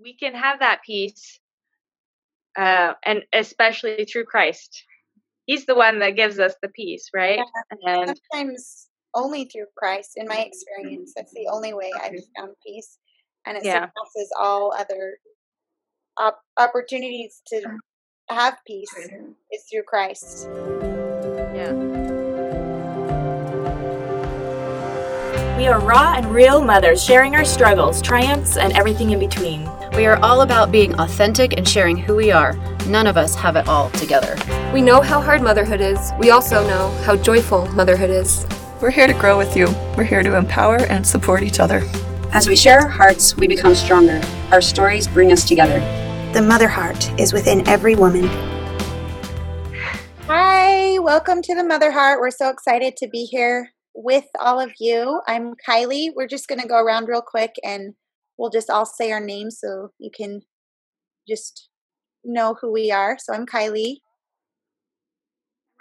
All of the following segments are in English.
we can have that peace, uh, and especially through Christ. He's the one that gives us the peace, right? Yeah. And sometimes only through Christ, in my experience, that's the only way I've found peace, and it yeah. surpasses all other op- opportunities to have peace is through Christ. Yeah. We are raw and real mothers sharing our struggles, triumphs, and everything in between. We are all about being authentic and sharing who we are. None of us have it all together. We know how hard motherhood is. We also know how joyful motherhood is. We're here to grow with you. We're here to empower and support each other. As we share our hearts, we become stronger. Our stories bring us together. The mother heart is within every woman. Hi, welcome to the Mother Heart. We're so excited to be here with all of you. I'm Kylie. We're just going to go around real quick and we'll just all say our names so you can just know who we are. So I'm Kylie.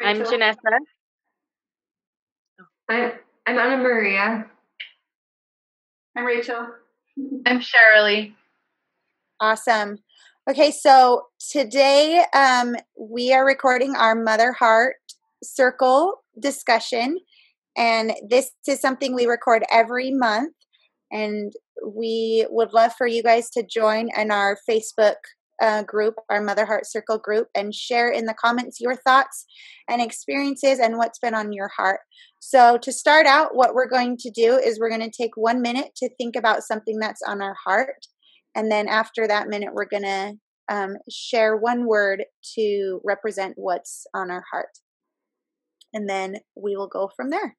I'm Janessa. I'm, I'm Anna Maria. I'm Rachel. I'm Shirley. Awesome. Okay, so today um, we are recording our Mother Heart Circle discussion. And this is something we record every month. And we would love for you guys to join in our Facebook uh, group, our Mother Heart Circle group, and share in the comments your thoughts and experiences and what's been on your heart. So, to start out, what we're going to do is we're going to take one minute to think about something that's on our heart. And then after that minute, we're going to um, share one word to represent what's on our heart. And then we will go from there.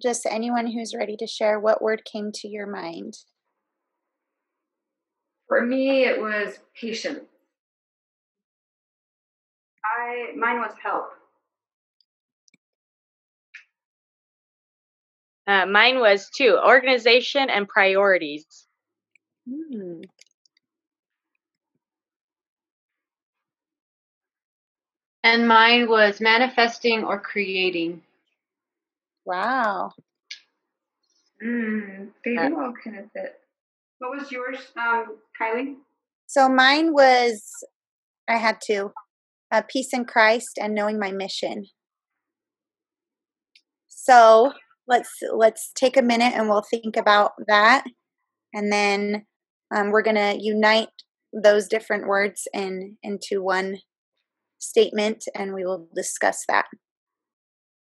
Just anyone who's ready to share what word came to your mind. For me, it was patience. I mine was help. Uh, mine was too organization and priorities. Hmm. And mine was manifesting or creating. Wow. Mm, they do all kind of fit. What was yours, um, Kylie? So mine was, I had two, uh, peace in Christ and knowing my mission. So let's let's take a minute and we'll think about that, and then um, we're gonna unite those different words in into one statement and we will discuss that.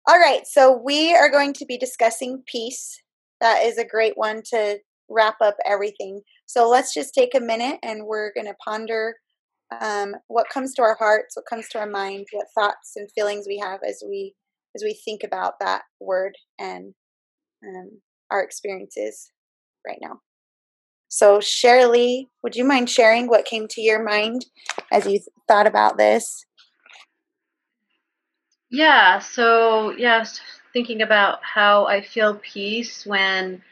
All right, so we are going to be discussing peace. That is a great one to wrap up everything. So let's just take a minute and we're going to ponder um, what comes to our hearts, what comes to our mind, what thoughts and feelings we have as we as we think about that word and um, our experiences right now. So, Shirley, would you mind sharing what came to your mind as you thought about this? Yeah, so yes, thinking about how I feel peace when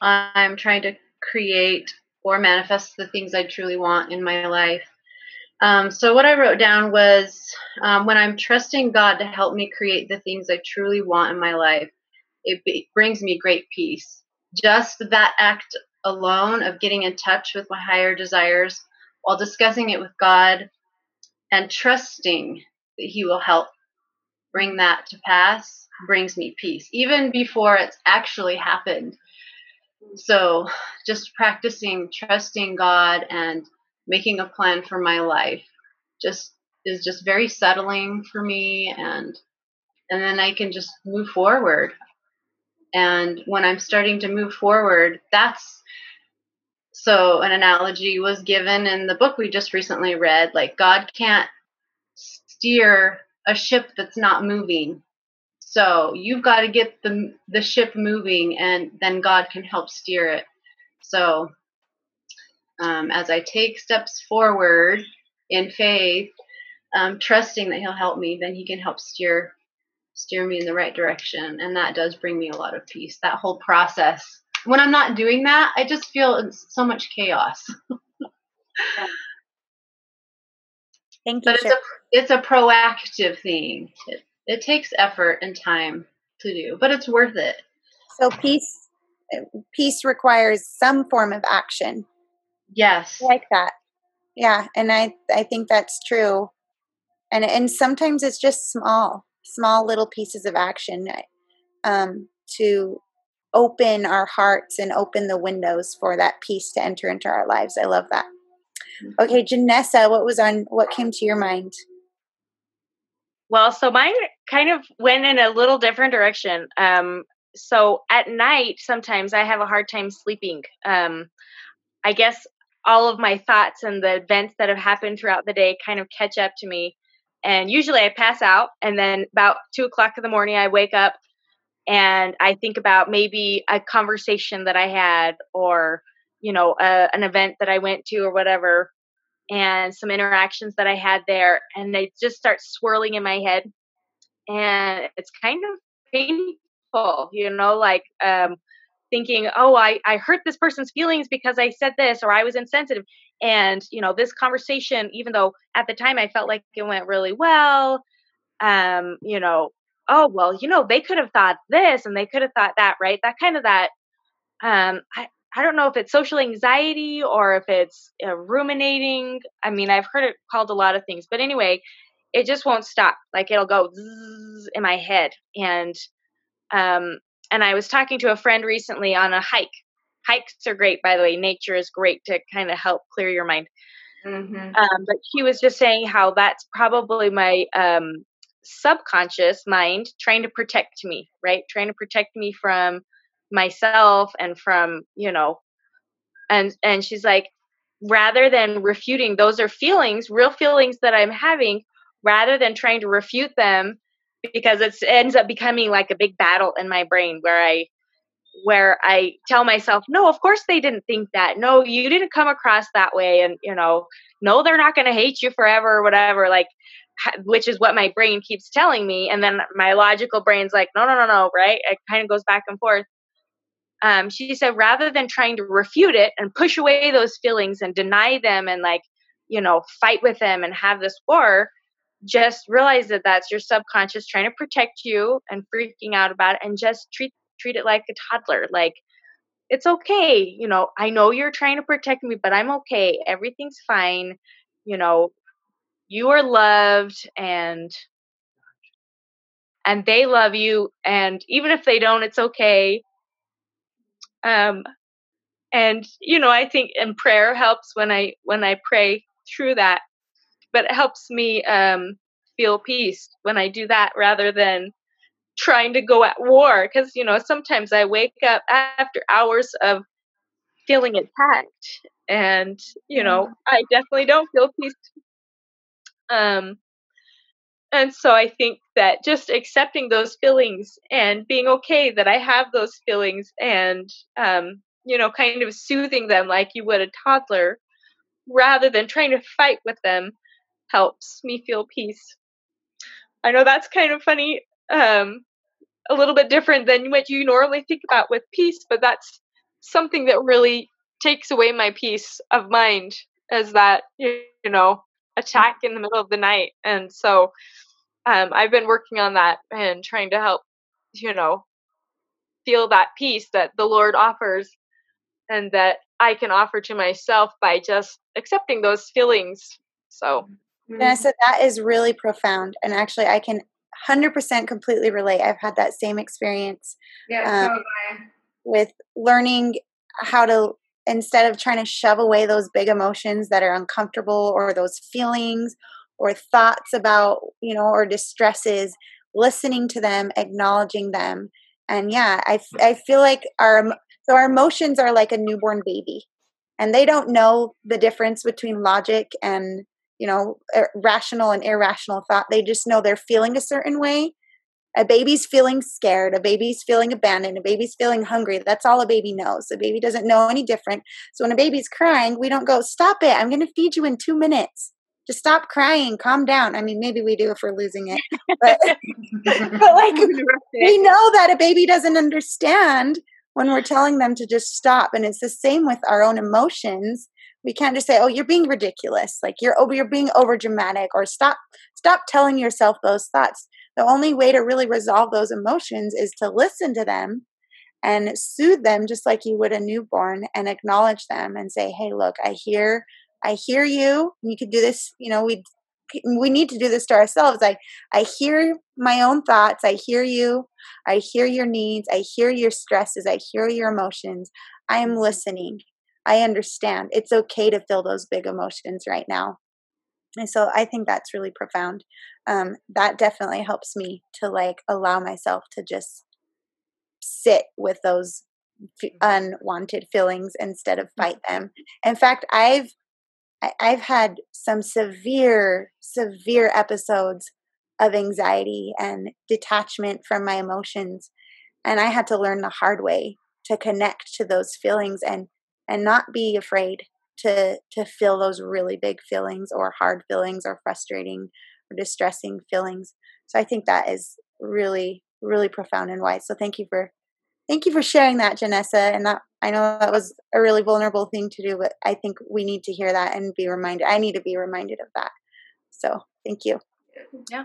I'm trying to create or manifest the things I truly want in my life. Um, so, what I wrote down was um, when I'm trusting God to help me create the things I truly want in my life, it brings me great peace. Just that act alone of getting in touch with my higher desires while discussing it with God and trusting that He will help bring that to pass brings me peace, even before it's actually happened. So, just practicing trusting God and making a plan for my life just is just very settling for me and and then I can just move forward. And when I'm starting to move forward, that's so an analogy was given in the book we just recently read like God can't steer a ship that's not moving. So you've got to get the the ship moving and then God can help steer it. So um, as I take steps forward in faith, um, trusting that He'll help me, then He can help steer steer me in the right direction, and that does bring me a lot of peace. That whole process. When I'm not doing that, I just feel so much chaos. Thank you. But it's a it's a proactive thing. It, it takes effort and time to do, but it's worth it. So peace peace requires some form of action. Yes. I like that. Yeah, and I I think that's true. And and sometimes it's just small, small little pieces of action um to open our hearts and open the windows for that peace to enter into our lives. I love that. Okay, Janessa, what was on what came to your mind? Well, so mine kind of went in a little different direction. Um, so at night, sometimes I have a hard time sleeping. Um, I guess all of my thoughts and the events that have happened throughout the day kind of catch up to me. And usually I pass out, and then about two o'clock in the morning, I wake up and I think about maybe a conversation that I had or you know a, an event that I went to or whatever and some interactions that I had there and they just start swirling in my head and it's kind of painful you know like um thinking oh I I hurt this person's feelings because I said this or I was insensitive and you know this conversation even though at the time I felt like it went really well um you know oh well you know they could have thought this and they could have thought that right? That kind of that um I, I don't know if it's social anxiety or if it's uh, ruminating. I mean, I've heard it called a lot of things, but anyway, it just won't stop. Like it'll go in my head. And um, and I was talking to a friend recently on a hike. Hikes are great, by the way. Nature is great to kind of help clear your mind. Mm-hmm. Um, but she was just saying how that's probably my um, subconscious mind trying to protect me, right? Trying to protect me from myself and from you know and and she's like rather than refuting those are feelings real feelings that i'm having rather than trying to refute them because it ends up becoming like a big battle in my brain where i where i tell myself no of course they didn't think that. No you didn't come across that way and you know no they're not going to hate you forever or whatever like which is what my brain keeps telling me and then my logical brain's like no no no no right? It kind of goes back and forth um, she said rather than trying to refute it and push away those feelings and deny them and like you know fight with them and have this war just realize that that's your subconscious trying to protect you and freaking out about it and just treat treat it like a toddler. Like it's okay you know i know you're trying to protect me but i'm okay. Everything's fine. You know you are loved and and they love you and even if they don't it's okay um and you know i think and prayer helps when i when i pray through that but it helps me um feel peace when i do that rather than trying to go at war because you know sometimes i wake up after hours of feeling attacked and you know i definitely don't feel peace um and so i think that just accepting those feelings and being okay that i have those feelings and um you know kind of soothing them like you would a toddler rather than trying to fight with them helps me feel peace. I know that's kind of funny um a little bit different than what you normally think about with peace but that's something that really takes away my peace of mind as that you know attack in the middle of the night. And so um, I've been working on that and trying to help, you know, feel that peace that the Lord offers and that I can offer to myself by just accepting those feelings. So, Janessa, that is really profound. And actually, I can 100% completely relate. I've had that same experience. Yeah, um, with learning how to instead of trying to shove away those big emotions that are uncomfortable or those feelings or thoughts about, you know, or distresses, listening to them, acknowledging them, and yeah I, I feel like our so our emotions are like a newborn baby and they don't know the difference between logic and you know rational and irrational thought. They just know they're feeling a certain way. A baby's feeling scared a baby's feeling abandoned a baby's feeling hungry that's all a baby knows. A baby doesn't know any different. So when a baby's crying we don't go stop it i'm going to feed you in two minutes just stop crying calm down. I mean maybe we do if we're losing it but, but like we know that a baby doesn't understand when we're telling them to just stop and it's the same with our own emotions. We can't just say oh you're being ridiculous. Like you're over you're being over dramatic or stop stop telling yourself those thoughts. The only way to really resolve those emotions is to listen to them and soothe them just like you would a newborn and acknowledge them and say hey look i hear i hear you you could do this you know we we need to do this to ourselves i i hear my own thoughts i hear you i hear your needs i hear your stresses i hear your emotions i am mm-hmm. listening i understand it's okay to feel those big emotions right now and so i think that's really profound um, that definitely helps me to like allow myself to just sit with those f- mm-hmm. unwanted feelings instead of mm-hmm. fight them in fact i've I- i've had some severe severe episodes of anxiety and detachment from my emotions and i had to learn the hard way to connect to those feelings and and not be afraid to to feel those really big feelings or hard feelings or frustrating or distressing feelings. So i think that is really really profound and wise. So thank you for thank you for sharing that janessa and that i know that was a really vulnerable thing to do but i think we need to hear that and be reminded i need to be reminded of that so thank you yeah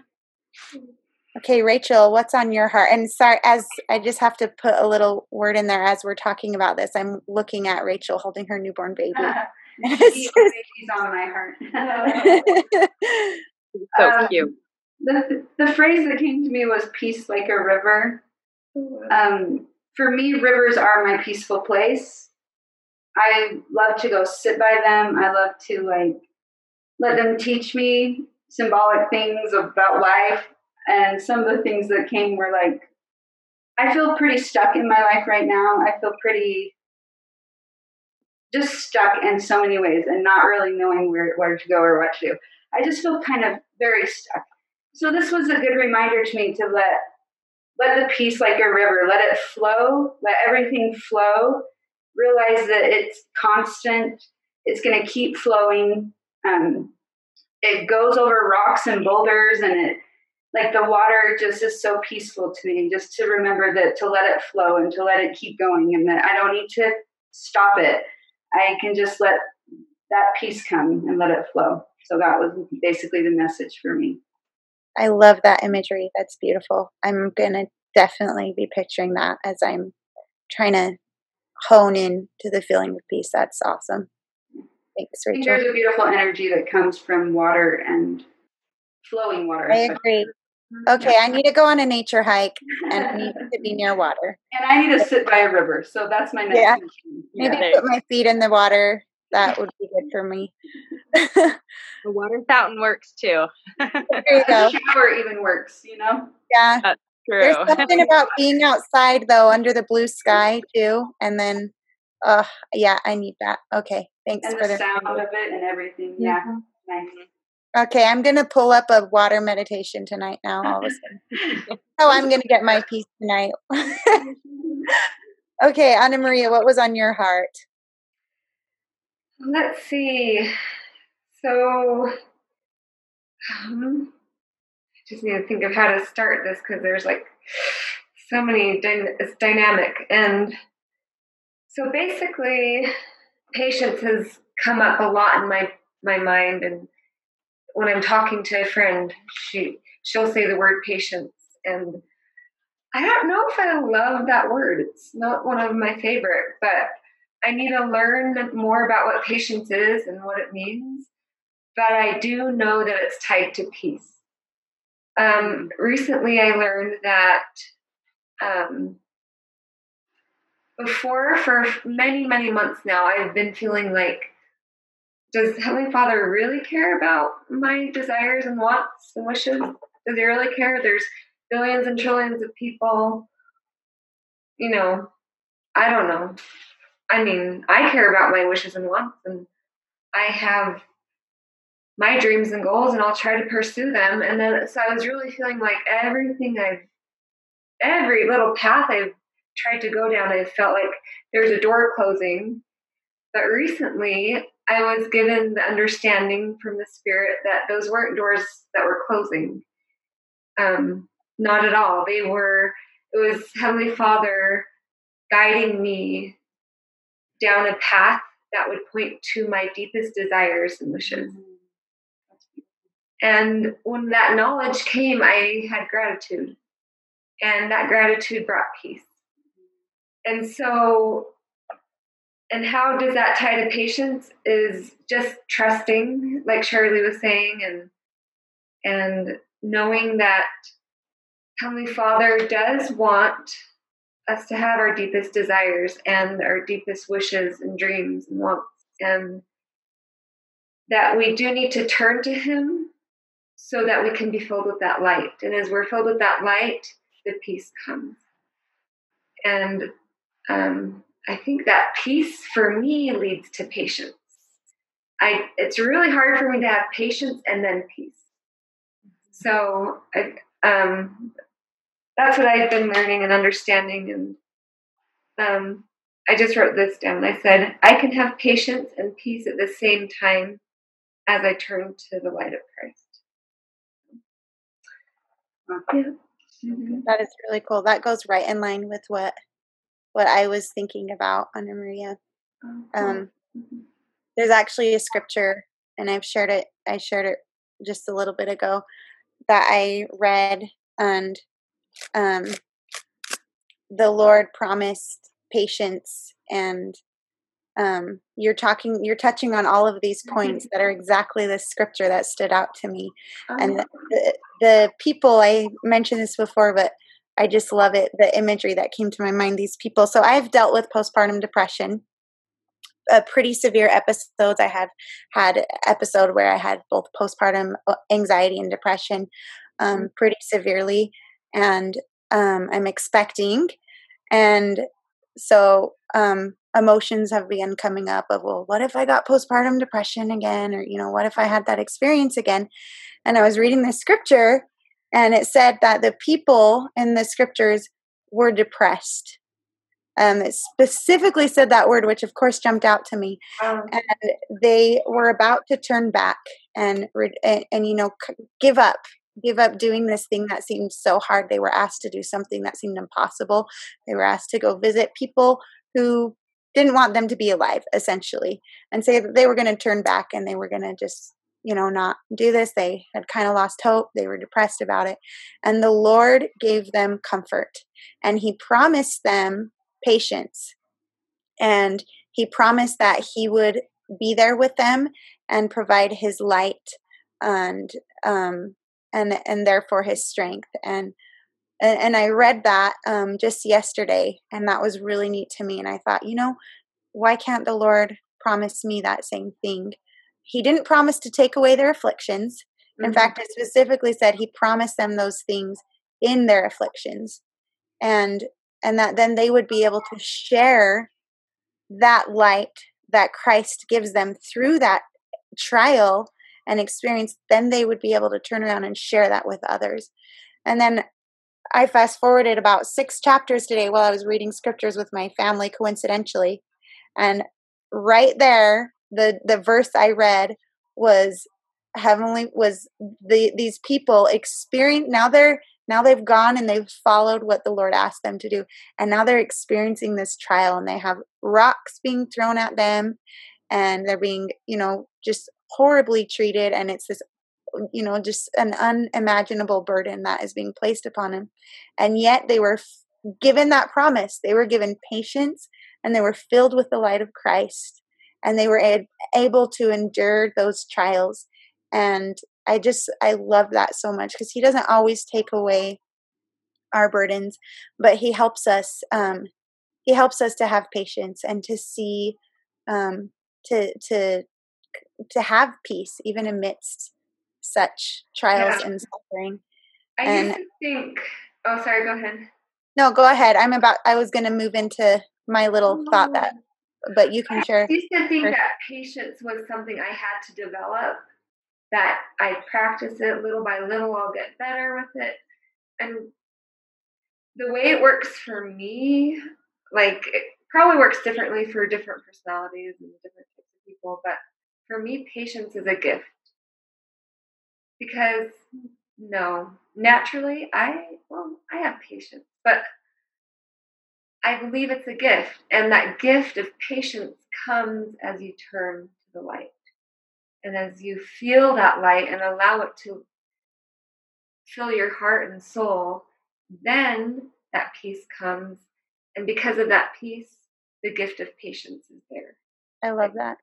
Okay, Rachel, what's on your heart? And sorry, as I just have to put a little word in there as we're talking about this, I'm looking at Rachel holding her newborn baby. She's on my heart. so Um, cute. The, the phrase that came to me was peace like a river. Um, for me, rivers are my peaceful place. I love to go sit by them. I love to like let them teach me symbolic things about life. And some of the things that came were like, I feel pretty stuck in my life right now. I feel pretty just stuck in so many ways and not really knowing where, where to go or what to do. I just feel kind of very stuck. So this was a good reminder to me to let let the peace like a river, let it flow, let everything flow. Realize that it's constant. It's going to keep flowing. Um, it goes over rocks and boulders, and it like the water just is so peaceful to me. Just to remember that to let it flow and to let it keep going, and that I don't need to stop it. I can just let that peace come and let it flow. So that was basically the message for me. I love that imagery. That's beautiful. I'm going to definitely be picturing that as I'm trying to hone in to the feeling of peace. That's awesome. Thanks, Rachel. there's a beautiful energy that comes from water and flowing water. I agree. Mm-hmm. Okay, I need to go on a nature hike and I need to be near water. And I need to sit by a river. So that's my next Yeah. mission. Maybe Yeah. put my feet in the water. That would be good for me. The water fountain works too. There you go. Shower even works, you know? Yeah. That's true. There's something about being outside though, under the blue sky too. And then uh yeah, I need that. Okay. Thanks And for the the sound of it and everything. Yeah. Nice. Okay, I'm gonna pull up a water meditation tonight now all of a sudden. oh, I'm gonna get my peace tonight. okay, Anna Maria, what was on your heart? Let's see. So, um, I just need to think of how to start this because there's like so many, dy- it's dynamic. And so basically, patience has come up a lot in my, my mind. And when I'm talking to a friend, she, she'll say the word patience. And I don't know if I love that word. It's not one of my favorite, but I need to learn more about what patience is and what it means. But I do know that it's tied to peace. Um, recently, I learned that um, before, for many, many months now, I've been feeling like, does Heavenly Father really care about my desires and wants and wishes? Does He really care? There's billions and trillions of people you know, I don't know. I mean, I care about my wishes and wants, and I have my dreams and goals, and I'll try to pursue them. And then, so I was really feeling like everything I've, every little path I've tried to go down, I felt like there's a door closing. But recently, I was given the understanding from the Spirit that those weren't doors that were closing. Um, not at all. They were, it was Heavenly Father guiding me down a path that would point to my deepest desires and wishes. Mm-hmm. And when that knowledge came, I had gratitude. And that gratitude brought peace. Mm-hmm. And so, and how does that tie to patience is just trusting, like Shirley was saying, and and knowing that Heavenly Father does want us to have our deepest desires and our deepest wishes and dreams and wants, and that we do need to turn to Him so that we can be filled with that light. And as we're filled with that light, the peace comes. And um, I think that peace for me leads to patience. I, it's really hard for me to have patience and then peace. So I, um, that's what I've been learning and understanding. And um, I just wrote this down. I said, I can have patience and peace at the same time as I turn to the light of Christ. Yeah. Mm-hmm. That is really cool. That goes right in line with what what I was thinking about, Anna Maria. Oh, um, mm-hmm. There's actually a scripture, and I've shared it. I shared it just a little bit ago that I read, and um, the Lord promised patience and um, you're talking you're touching on all of these points that are exactly the scripture that stood out to me. And the, the, the, people i mentioned this before but i just love it the imagery that came to my mind these people. So i've dealt with postpartum depression a pretty severe episodes. I have had episode where i had both postpartum uh, anxiety and depression um, mm-hmm. pretty severely and um, i'm expecting and so um, emotions have begun coming up of well what if i got postpartum depression again? or you know what if i had that experience again? and i was reading the scripture and it said that the people in the scriptures were depressed um, it specifically said that word which of course jumped out to me and they were about to turn back and and, and you know give up give up doing this thing that seemed so hard. They were asked to do something that seemed impossible. They were asked to go visit people who didn't want them to be alive, essentially, and say that they were going to turn back and they were going to just, you know, not do this. They had kind of lost hope. They were depressed about it. And the Lord gave them comfort and He promised them patience. And He promised that He would be there with them and provide His light and um, and and therefore his strength and and, and I read that um, just yesterday, and that was really neat to me. And I thought, you know, why can't the Lord promise me that same thing? He didn't promise to take away their afflictions. Mm-hmm. In fact, it specifically said He promised them those things in their afflictions, and and that then they would be able to share that light that Christ gives them through that trial and experience, then they would be able to turn around and share that with others. And then I fast forwarded about six chapters today while I was reading scriptures with my family, coincidentally. And right there, the, the verse I read was heavenly was the these people experience now they're now they've gone and they've followed what the lord asked them to do and now they're experiencing this trial and they have rocks being thrown at them and they're being you know just horribly treated and it's this you know just an unimaginable burden that is being placed upon him. And yet they were given that promise. They were given patience and they were filled with the light of christ and they were able to endure those trials. And i just i love that so much because he doesn't always take away our burdens but he helps us um he helps us to have patience and to see um to to to have peace even amidst such trials yeah. and suffering. I and, used to think. Oh, sorry. Go ahead. No, go ahead. I'm about. I was going to move into my little thought that, but you can I share. used to think first. that patience was something I had to develop. That I practice it little by little, I'll get better with it. And the way it works for me, like it probably works differently for different personalities and different types of people, but for me, patience is a gift. Because no, naturally, I well, I have patience, but I believe it's a gift, and that gift of patience comes as you turn to the light. And as you feel that light and allow it to fill your heart and soul, then that peace comes. And because of that peace, the gift of patience is there. I love that.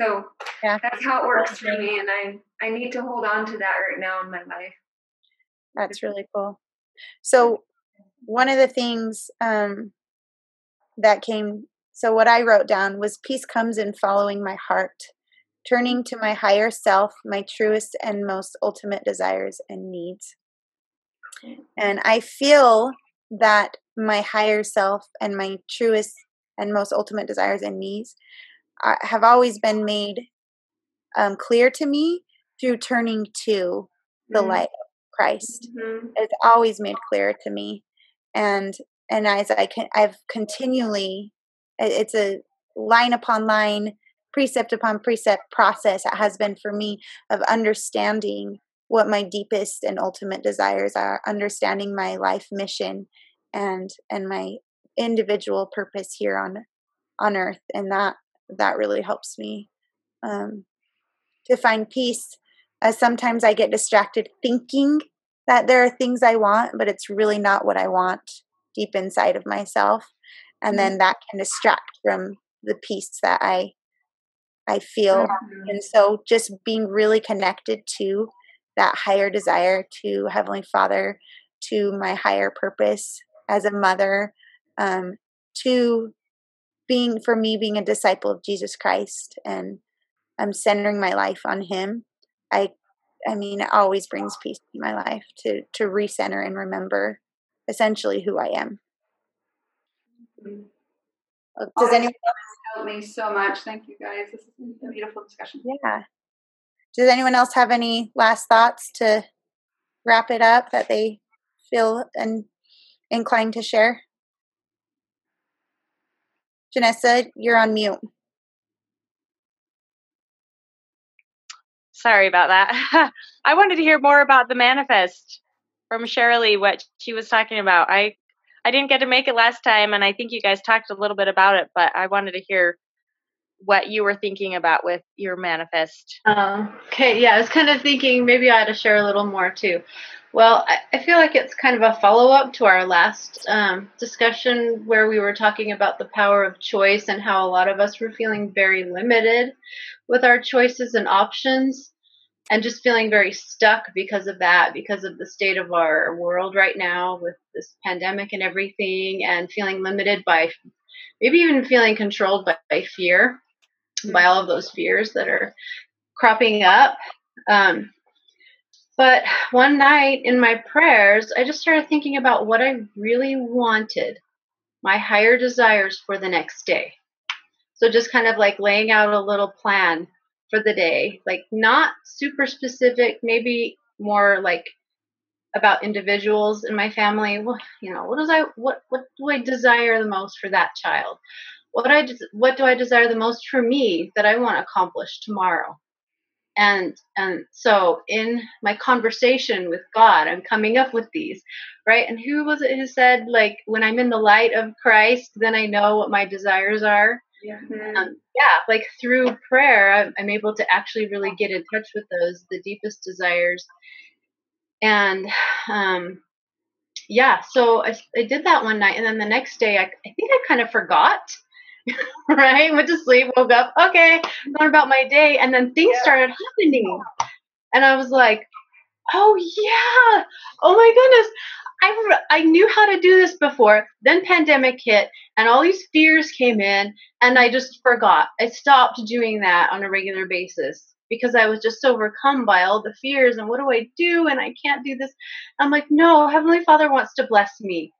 So Yeah. that's how it works for me. And I, I need to hold on to that right now in my life. That's really cool. So, one of the things um, that came, so what I wrote down was peace comes in following my heart, turning to my higher self, my truest and most ultimate desires and needs. And I feel that my higher self and my truest and most ultimate desires and needs have always been made um, clear to me through turning to the Mhm. light of Christ. Mhm. It's always made clear to me, and and as I can, I've continually, it's a line upon line, precept upon precept process. It has been for me of understanding what my deepest and ultimate desires are, understanding my life mission, and and my individual purpose here on on earth, and that that really helps me um, to find peace. As sometimes I get distracted thinking that there are things I want, but it's really not what I want deep inside of myself, and then that can distract from the peace that I I feel. And so, just being really connected to that higher desire, to Heavenly Father, to my higher purpose as a mother, um, to being for me being a disciple of Jesus Christ, and I'm centering my life on Him. I, I mean, it always brings peace to my life to to recenter and remember essentially who I am. Does Oh, anyone? helped me so much. Thank you guys. This is a beautiful discussion. Yeah. Does anyone else have any last thoughts to wrap it up that they feel and inclined to share? Janessa, you're on mute. Sorry about that. I wanted to hear more about the manifest from Shirley, what she was talking about. I I didn't get to make it last time, and I think you guys talked a little bit about it, but I wanted to hear what you were thinking about with your manifest. Uh, okay, yeah, I was kind of thinking maybe I ought to share a little more too. Well, I, feel like it's kind of a follow up to our last um, discussion where we were talking about the power of choice and how a lot of us were feeling very limited with our choices and options and just feeling very stuck because of that, because of the state of our world right now with this pandemic and everything, and feeling limited by maybe even feeling controlled by, by fear, by all of those fears that are cropping up. Um, but one night in my prayers, I just started thinking about what I really wanted, my higher desires for the next day. So just kind of like laying out a little plan for the day, like not super specific, maybe more like about individuals in my family. What you know, what does I what what do I desire the most for that child? What I what do I desire the most for me that I want to accomplish tomorrow? And and so in my conversation with God, I'm coming up with these, right? And who was it who said like when I'm in the light of Christ, then I know what my desires are? Yeah. um, yeah, like through prayer, I'm, I'm able to actually really get in touch with those, the deepest desires. And um, yeah, so I, I did that one night. And then the next day, I, I think I kind of forgot, right? Went to sleep, woke up, okay, going about my day. And then things started happening. And I was like, oh, yeah, oh my goodness. I, I knew how to do this before. Then pandemic hit and all these fears came in and I just forgot. I stopped doing that on a regular basis because I was just overcome by all the fears and what do I do and I can't do this. I'm like, no, Heavenly Father wants to bless me.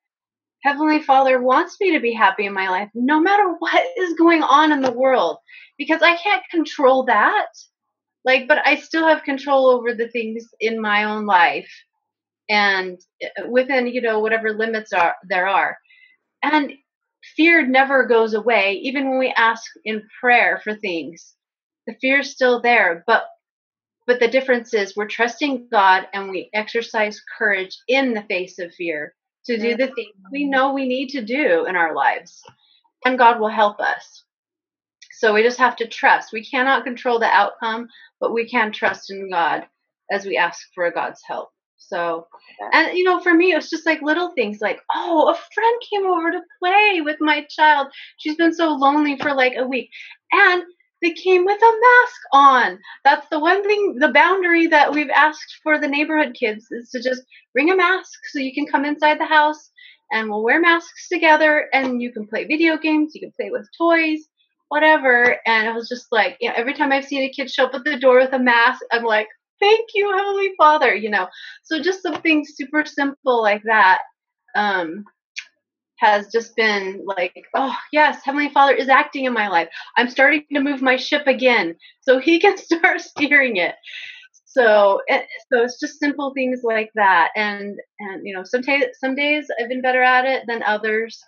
Heavenly Father wants me to be happy in my life, no matter what is going on in the world, because I can't control that. Like, but I still have control over the things in my own life and uh, within, you know, whatever limits are there are. And fear never goes away, even when we ask in prayer for things. The fear is still there, but but the difference is we're trusting God and we exercise courage in the face of fear to do the things we know we need to do in our lives. And God will help us. So we just have to trust. We cannot control the outcome, but we can trust in God as we ask for God's help. So, and you know, for me, it was just like little things like, oh, a friend came over to play with my child. She's been so lonely for like a week. And they came with a mask on. That's the one thing, the boundary that we've asked for the neighborhood kids is to just bring a mask so you can come inside the house and we'll wear masks together and you can play video games, you can play with toys, whatever. And it was just like, you know, every time I've seen a kid show up at the door with a mask, I'm like, thank you, Heavenly Father, you know. So just something super simple like that. Um, has just been like, oh, yes, Heavenly Father is acting in my life. I'm starting to move my ship again so He can start steering it. So, so it's just simple things like that. And, and you know, some, t- some days I've been better at it than others.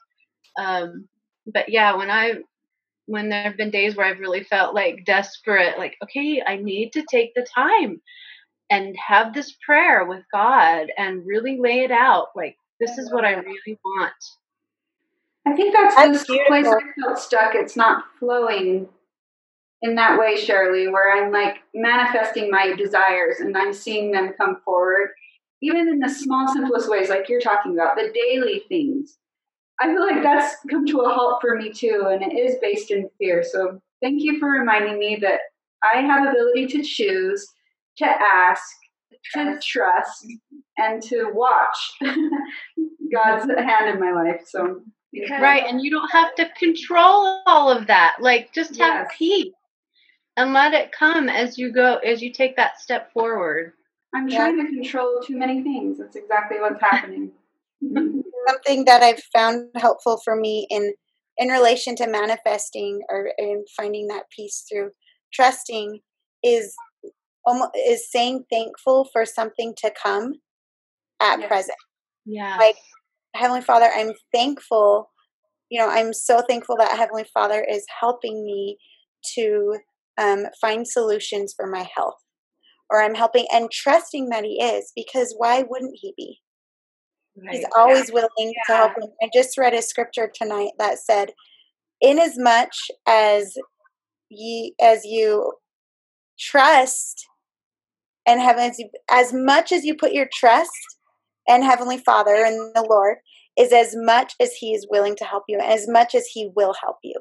Um, but yeah, when I, when there have been days where I've really felt like desperate, like, okay, I need to take the time and have this prayer with God and really lay it out. Like, this is what I really want. I think that's, that's the place I felt stuck. It's not flowing in that way, Shirley, where I'm like manifesting my desires and I'm seeing them come forward, even in the small, simplest ways, like you're talking about, the daily things. I feel like that's come to a halt for me too, and it is based in fear. So thank you for reminding me that I have ability to choose, to ask, to trust, and to watch God's hand in my life. So because right, and you don't have to control all of that. Like just have peace and let it come as you go as you take that step forward. I'm yeah. trying to control too many things. That's exactly what's happening. Something that I've found helpful for me in in relation to manifesting or in finding that peace through trusting is almost is saying thankful for something to come at yes. present. Yeah. Like Heavenly Father, I'm thankful. You know, I'm so thankful that Heavenly Father is helping me to um, find solutions for my health. Or I'm helping and trusting that He is, because why wouldn't He be? Right. He's always willing yeah. to help me. I just read a scripture tonight that said, "Inasmuch as much as ye as you trust and have as, you, as much as you put your trust and Heavenly Father and the Lord is as much as He is willing to help you, and as much as He will help you.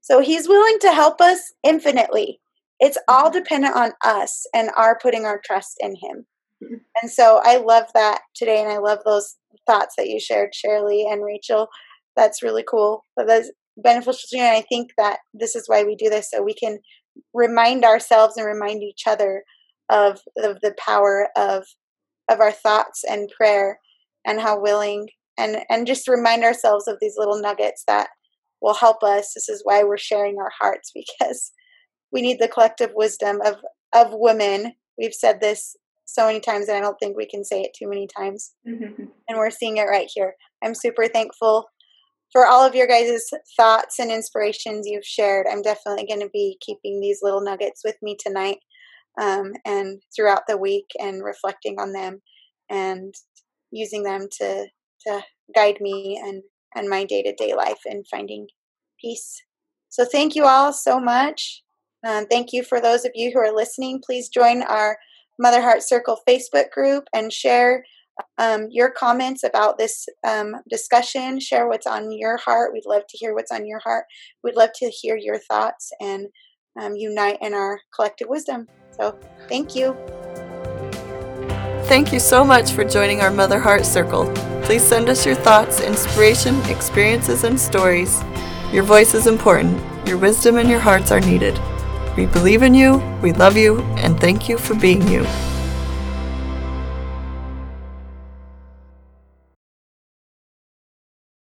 So He's willing to help us infinitely. It's all mm-hmm. dependent on us and our putting our trust in Him. Mm-hmm. And so I love that today, and I love those thoughts that you shared, Shirley and Rachel. That's really cool. That's beneficial to you. And I think that this is why we do this, so we can remind ourselves and remind each other of, of the power of of our thoughts and prayer and how willing and and just remind ourselves of these little nuggets that will help us. This is why we're sharing our hearts because we need the collective wisdom of of women. We've said this so many times and i don't think we can say it too many times. Mm-hmm. and we're seeing it right here. I'm super thankful for all of your guys' thoughts and inspirations you've shared. I'm definitely going to be keeping these little nuggets with me tonight um, and throughout the week and reflecting on them and using them to to guide me and and my day-to-day life and finding peace. So thank you all so much. Um, thank you for those of you who are listening. Please join our mother heart circle facebook group and share um, your comments about this um, discussion. Share what's on your heart. We'd love to hear what's on your heart. We'd love to hear your thoughts and um, unite in our collective wisdom so thank you. Thank you so much for joining our Mother Heart Circle. Please send us your thoughts, inspiration, experiences, and stories. Your voice is important. Your wisdom and your hearts are needed. We believe in you, we love you, and thank you for being you.